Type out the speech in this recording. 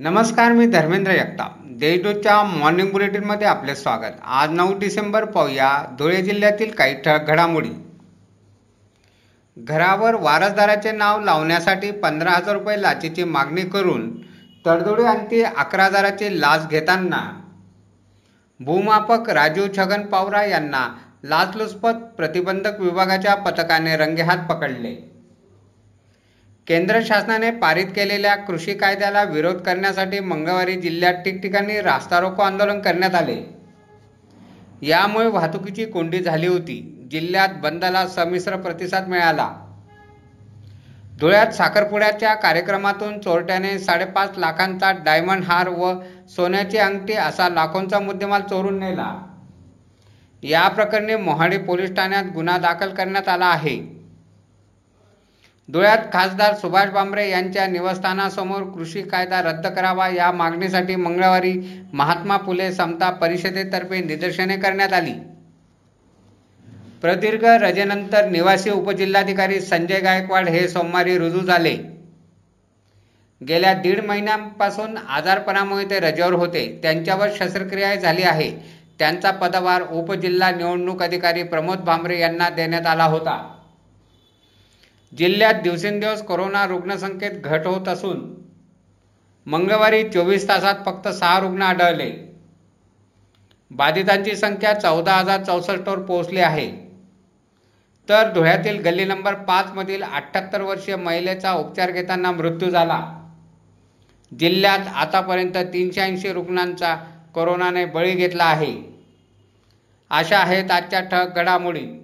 नमस्कार मी धर्मेंद्र जगताप देशदूतच्या मॉर्निंग बुलेटिनमध्ये आपले स्वागत. आज नऊ डिसेंबर पाहूया धुळे जिल्ह्यातील काही ठळक घडामोडी. घरावर वारसदाराचे नाव लावण्यासाठी पंधरा हजार रुपये लाचेची मागणी करून तडजोडी आणती अकरा हजाराची लाच घेताना. भूमापक राजीव छगन पावरा यांना लाचलुचपत प्रतिबंधक विभागाच्या पथकाने रंगेहात पकडले. केंद्र शासनाने पारित केलेल्या कृषी कायद्याला विरोध करण्यासाठी मंगळवारी जिल्ह्यात ठिकठिकाणी रास्ता रोको आंदोलन करण्यात आले. यामुळे वाहतुकीची कोंडी झाली होती. जिल्ह्यात बंदला संमिश्र प्रतिसाद मिळाला. धुळ्यात साखरपुड्याच्या कार्यक्रमातून चोरट्याने साडेपाच लाखांचा डायमंड हार व सोन्याची अंगठी असा लाखोंचा मुद्देमाल चोरून नेला. या प्रकरणी मोहाडी पोलीस ठाण्यात गुन्हा दाखल करण्यात आला आहे. धुळ्यात खासदार सुभाष भामरे यांच्या निवासस्थानासमोर कृषी कायदा रद्द करावा या मागणीसाठी मंगळवारी महात्मा फुले समता परिषदेतर्फे निदर्शने करण्यात आली. प्रदीर्घ रजेनंतर निवासी उपजिल्हाधिकारी संजय गायकवाड हे सोमवारी रुजू झाले. गेल्या दीड महिन्यांपासून आजारपणामुळे ते रजेवर होते. त्यांच्यावर शस्त्रक्रिया झाली आहे. त्यांचा पदभार उपजिल्हा निवडणूक अधिकारी प्रमोद भामरे यांना देण्यात आला होता. जिल्ह्यात दिवसेंदिवस कोरोना रुग्णसंख्येत घट होत असून मंगळवारी चोवीस तासात फक्त सहा रुग्ण आढळले. बाधितांची संख्या चौदा हजार चौसष्टवर पोहोचली आहे. तर धुळ्यातील गल्ली नंबर पाचमधील अठ्ठ्याहत्तर वर्षीय महिलेचा उपचार घेताना मृत्यू झाला. जिल्ह्यात आतापर्यंत तीनशे ऐंशी रुग्णांचा कोरोनाने बळी घेतला आहे. अशा आहेत आजच्या ठळक घडामोडी.